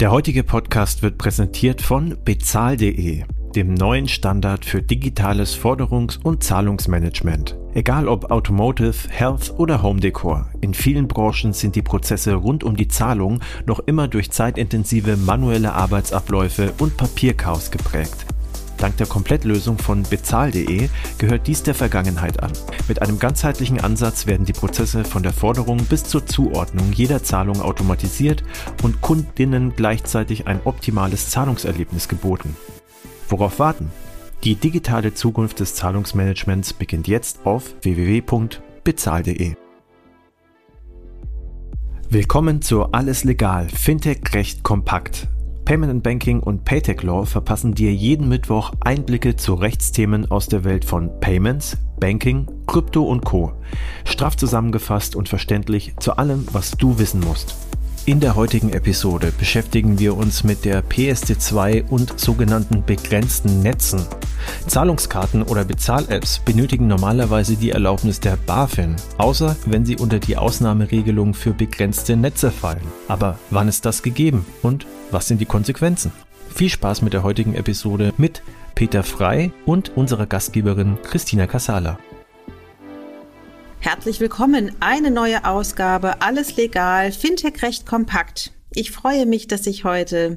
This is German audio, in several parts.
Der heutige Podcast wird präsentiert von bezahl.de, dem neuen Standard für digitales Forderungs- und Zahlungsmanagement. Egal ob Automotive, Health oder Home Decor, in vielen Branchen sind die Prozesse rund um die Zahlung noch immer durch zeitintensive manuelle Arbeitsabläufe und Papierchaos geprägt. Dank der Komplettlösung von bezahl.de gehört dies der Vergangenheit an. Mit einem ganzheitlichen Ansatz werden die Prozesse von der Forderung bis zur Zuordnung jeder Zahlung automatisiert und Kundinnen gleichzeitig ein optimales Zahlungserlebnis geboten. Worauf warten? Die digitale Zukunft des Zahlungsmanagements beginnt jetzt auf www.bezahl.de. Willkommen zu Alles Legal, Fintech Recht Kompakt Payment and Banking und Paytech Law verpassen dir jeden Mittwoch Einblicke zu Rechtsthemen aus der Welt von Payments, Banking, Krypto und Co. Straff zusammengefasst und verständlich zu allem, was du wissen musst. In der heutigen Episode beschäftigen wir uns mit der PSD2 und sogenannten begrenzten Netzen. Zahlungskarten oder Bezahl-Apps benötigen normalerweise die Erlaubnis der BaFin, außer wenn sie unter die Ausnahmeregelung für begrenzte Netze fallen. Aber wann ist das gegeben und was sind die Konsequenzen? Viel Spaß mit der heutigen Episode mit Peter Frei und unserer Gastgeberin Christina Casala. Herzlich willkommen, eine neue Ausgabe, alles legal, Fintech recht kompakt. Ich freue mich, dass ich heute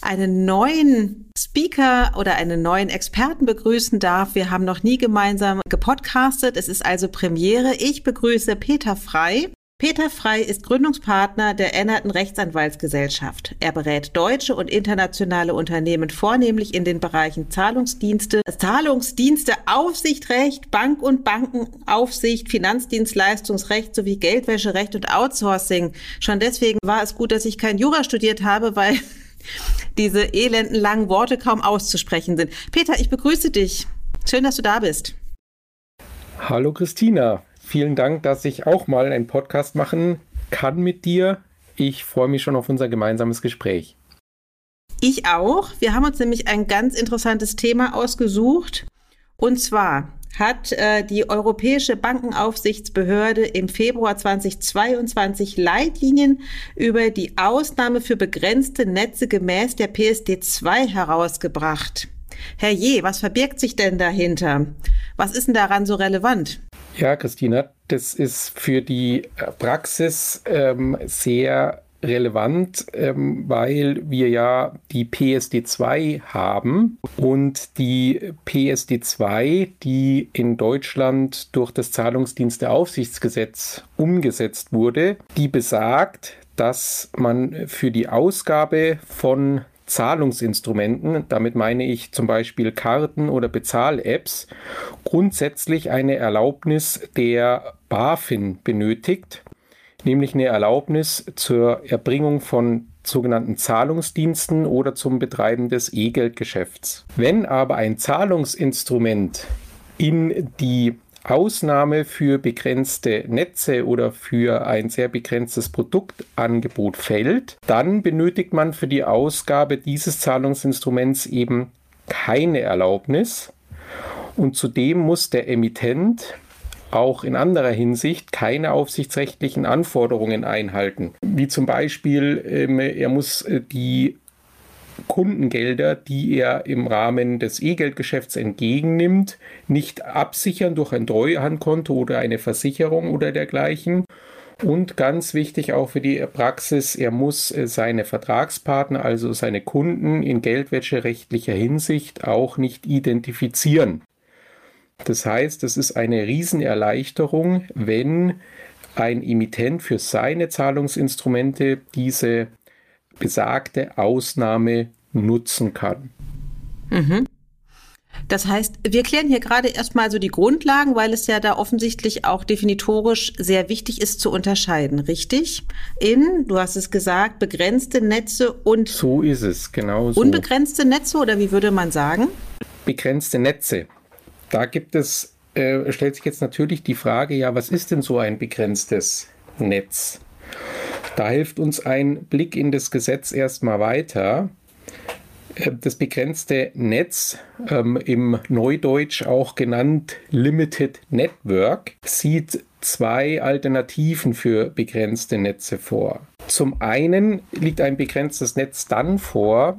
einen neuen Speaker oder einen neuen Experten begrüßen darf. Wir haben noch nie gemeinsam gepodcastet. Es ist also Premiere. Ich begrüße Peter Frei. Peter Frei ist Gründungspartner der Ennerten Rechtsanwaltsgesellschaft. Er berät deutsche und internationale Unternehmen vornehmlich in den Bereichen Zahlungsdienste, Zahlungsdienste, Aufsichtrecht, Bank- und Bankenaufsicht, Finanzdienstleistungsrecht sowie Geldwäscherecht und Outsourcing. Schon deswegen war es gut, dass ich kein Jura studiert habe, weil diese elenden langen Worte kaum auszusprechen sind. Peter, ich begrüße dich. Schön, dass du da bist. Hallo Christina, Vielen Dank, dass ich auch mal einen Podcast machen kann mit dir. Ich freue mich schon auf unser gemeinsames Gespräch. Ich auch. Wir haben uns nämlich ein ganz interessantes Thema ausgesucht. Und zwar hat äh, die Europäische Bankenaufsichtsbehörde im Februar 2022 Leitlinien über die Ausnahme für begrenzte Netze gemäß der PSD2 herausgebracht. Herr Je, was verbirgt sich denn dahinter? Was ist denn daran so relevant? Ja, Christina, das ist für die äh, Praxis ähm, sehr relevant, ähm, weil wir ja die PSD2 haben und die PSD2, die in Deutschland durch das Zahlungsdiensteaufsichtsgesetz umgesetzt wurde, die besagt, dass man für die Ausgabe von Zahlungsinstrumenten, damit meine ich zum Beispiel Karten oder Bezahl-Apps, grundsätzlich eine Erlaubnis der BaFin benötigt, nämlich eine Erlaubnis zur Erbringung von sogenannten Zahlungsdiensten oder zum Betreiben des E-Geldgeschäfts. Wenn aber ein Zahlungsinstrument in die Ausnahme für begrenzte Netze oder für ein sehr begrenztes Produktangebot fällt, dann benötigt man für die Ausgabe dieses Zahlungsinstruments eben keine Erlaubnis und zudem muss der Emittent auch in anderer Hinsicht keine aufsichtsrechtlichen Anforderungen einhalten. Wie zum Beispiel, ähm, er muss äh, die Kundengelder, die er im Rahmen des E-Geldgeschäfts entgegennimmt, nicht absichern durch ein Treuhandkonto oder eine Versicherung oder dergleichen. Und ganz wichtig auch für die Praxis, er muss äh, seine Vertragspartner, also seine Kunden in geldwäscherechtlicher Hinsicht auch nicht identifizieren. Das heißt, es ist eine Riesenerleichterung, wenn ein Emittent für seine Zahlungsinstrumente diese besagte Ausnahme nutzen kann. Mhm. Das heißt, wir klären hier gerade erstmal so die Grundlagen, weil es ja da offensichtlich auch definitorisch sehr wichtig ist zu unterscheiden, richtig? In, du hast es gesagt, begrenzte Netze und so ist es, genau so. Unbegrenzte Netze oder wie würde man sagen? Begrenzte Netze. Da gibt es, äh, stellt sich jetzt natürlich die Frage, ja, was ist denn so ein begrenztes Netz? Da hilft uns ein Blick in das Gesetz erstmal weiter. Äh, das begrenzte Netz, ähm, im Neudeutsch auch genannt Limited Network, sieht zwei Alternativen für begrenzte Netze vor. Zum einen liegt ein begrenztes Netz dann vor,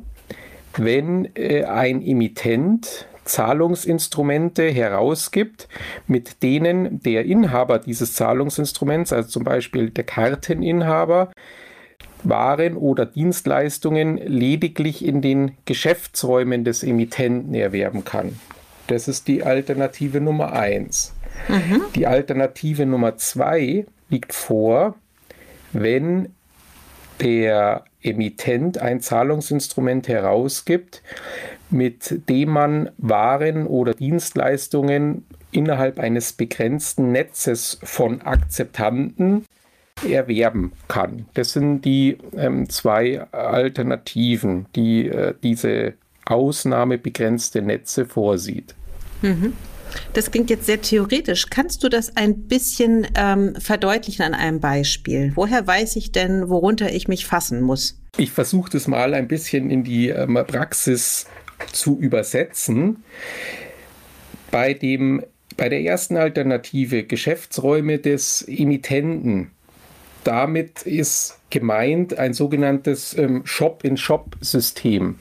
wenn äh, ein Emittent Zahlungsinstrumente herausgibt, mit denen der Inhaber dieses Zahlungsinstruments, also zum Beispiel der Karteninhaber, waren oder Dienstleistungen lediglich in den Geschäftsräumen des Emittenten erwerben kann. Das ist die Alternative Nummer eins. Mhm. Die Alternative Nummer zwei liegt vor, wenn der Emittent ein Zahlungsinstrument herausgibt, mit dem man Waren oder Dienstleistungen innerhalb eines begrenzten Netzes von Akzeptanten erwerben kann. Das sind die ähm, zwei Alternativen, die äh, diese ausnahmebegrenzte Netze vorsieht. Mhm. Das klingt jetzt sehr theoretisch. Kannst du das ein bisschen ähm, verdeutlichen an einem Beispiel? Woher weiß ich denn, worunter ich mich fassen muss? Ich versuche das mal ein bisschen in die ähm, Praxis zu übersetzen. Bei, dem, bei der ersten Alternative Geschäftsräume des Emittenten damit ist gemeint ein sogenanntes ähm, Shop-in-Shop-System.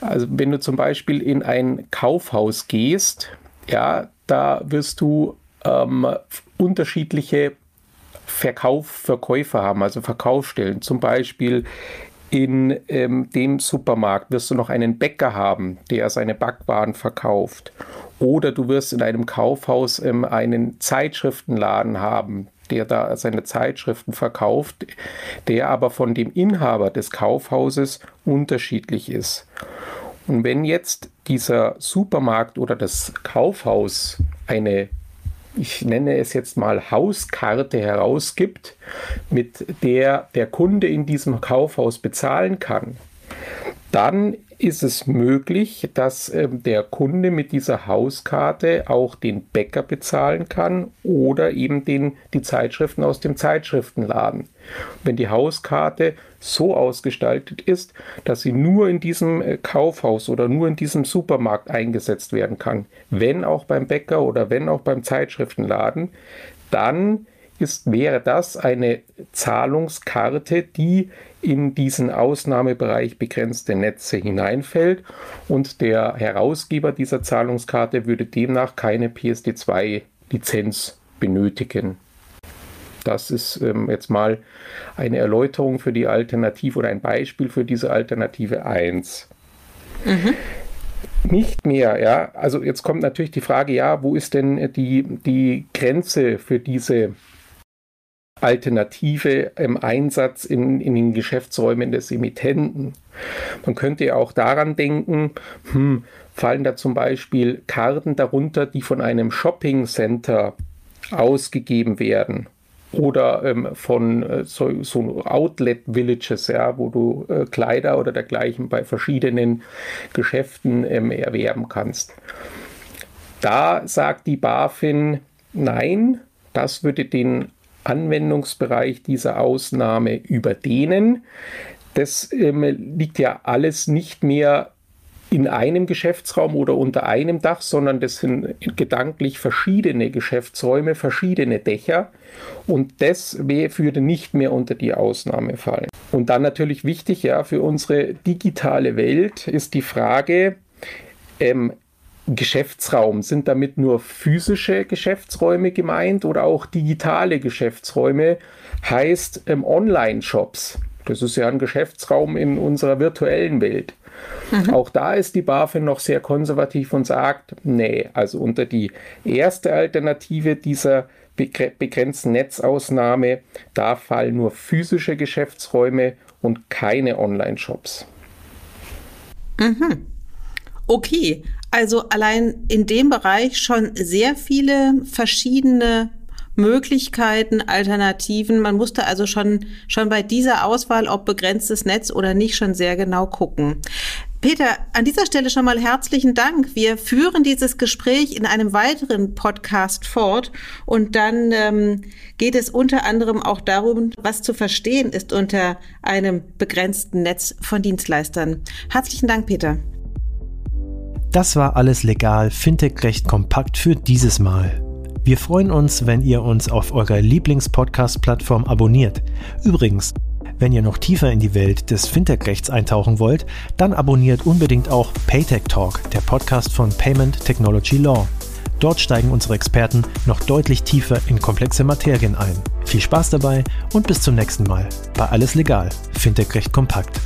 Also wenn du zum Beispiel in ein Kaufhaus gehst, ja, da wirst du ähm, unterschiedliche Verkauf, Verkäufer haben, also Verkaufsstellen. Zum Beispiel in ähm, dem Supermarkt wirst du noch einen Bäcker haben, der seine Backwaren verkauft. Oder du wirst in einem Kaufhaus ähm, einen Zeitschriftenladen haben, der da seine Zeitschriften verkauft, der aber von dem Inhaber des Kaufhauses unterschiedlich ist. Und wenn jetzt dieser Supermarkt oder das Kaufhaus eine, ich nenne es jetzt mal Hauskarte herausgibt, mit der der Kunde in diesem Kaufhaus bezahlen kann, dann ist es möglich, dass äh, der Kunde mit dieser Hauskarte auch den Bäcker bezahlen kann oder eben den, die Zeitschriften aus dem Zeitschriftenladen. Wenn die Hauskarte so ausgestaltet ist, dass sie nur in diesem äh, Kaufhaus oder nur in diesem Supermarkt eingesetzt werden kann, wenn auch beim Bäcker oder wenn auch beim Zeitschriftenladen, dann ist, wäre das eine Zahlungskarte, die in diesen Ausnahmebereich begrenzte Netze hineinfällt und der Herausgeber dieser Zahlungskarte würde demnach keine PSD2-Lizenz benötigen. Das ist ähm, jetzt mal eine Erläuterung für die Alternative oder ein Beispiel für diese Alternative 1. Mhm. Nicht mehr, ja. Also jetzt kommt natürlich die Frage, ja, wo ist denn die, die Grenze für diese Alternative im Einsatz in, in den Geschäftsräumen des Emittenten. Man könnte auch daran denken, hm, fallen da zum Beispiel Karten darunter, die von einem Shopping Center ausgegeben werden oder ähm, von äh, so, so, Outlet Villages, ja, wo du äh, Kleider oder dergleichen bei verschiedenen Geschäften ähm, erwerben kannst. Da sagt die BaFin, nein, das würde den Anwendungsbereich dieser Ausnahme überdehnen. Das ähm, liegt ja alles nicht mehr in einem Geschäftsraum oder unter einem Dach, sondern das sind gedanklich verschiedene Geschäftsräume, verschiedene Dächer und das würde nicht mehr unter die Ausnahme fallen. Und dann natürlich wichtig, ja, für unsere digitale Welt ist die Frage, ähm, Geschäftsraum? Sind damit nur physische Geschäftsräume gemeint oder auch digitale Geschäftsräume? Heißt ähm, Online-Shops. Das ist ja ein Geschäftsraum in unserer virtuellen Welt. Mhm. Auch da ist die BaFin noch sehr konservativ und sagt, nee, also unter die erste Alternative dieser begrenzten Netzausnahme, da fallen nur physische Geschäftsräume und keine Online-Shops. Mhm. Okay, also allein in dem Bereich schon sehr viele verschiedene Möglichkeiten, Alternativen. Man musste also schon, schon bei dieser Auswahl, ob begrenztes Netz oder nicht, schon sehr genau gucken. Peter, an dieser Stelle schon mal herzlichen Dank. Wir führen dieses Gespräch in einem weiteren Podcast fort und dann ähm, geht es unter anderem auch darum, was zu verstehen ist unter einem begrenzten Netz von Dienstleistern. Herzlichen Dank, Peter. Das war alles legal, Fintech recht kompakt für dieses Mal. Wir freuen uns, wenn ihr uns auf eurer Lieblingspodcast-Plattform abonniert. Übrigens, Wenn ihr noch tiefer in die Welt des Fintech-Rechts eintauchen wollt, dann abonniert unbedingt auch Paytech Talk, der Podcast von Payment Technology Law. Dort steigen unsere Experten noch deutlich tiefer in komplexe Materien ein. Viel Spaß dabei und bis zum nächsten Mal bei Alles Legal, Fintech Recht kompakt.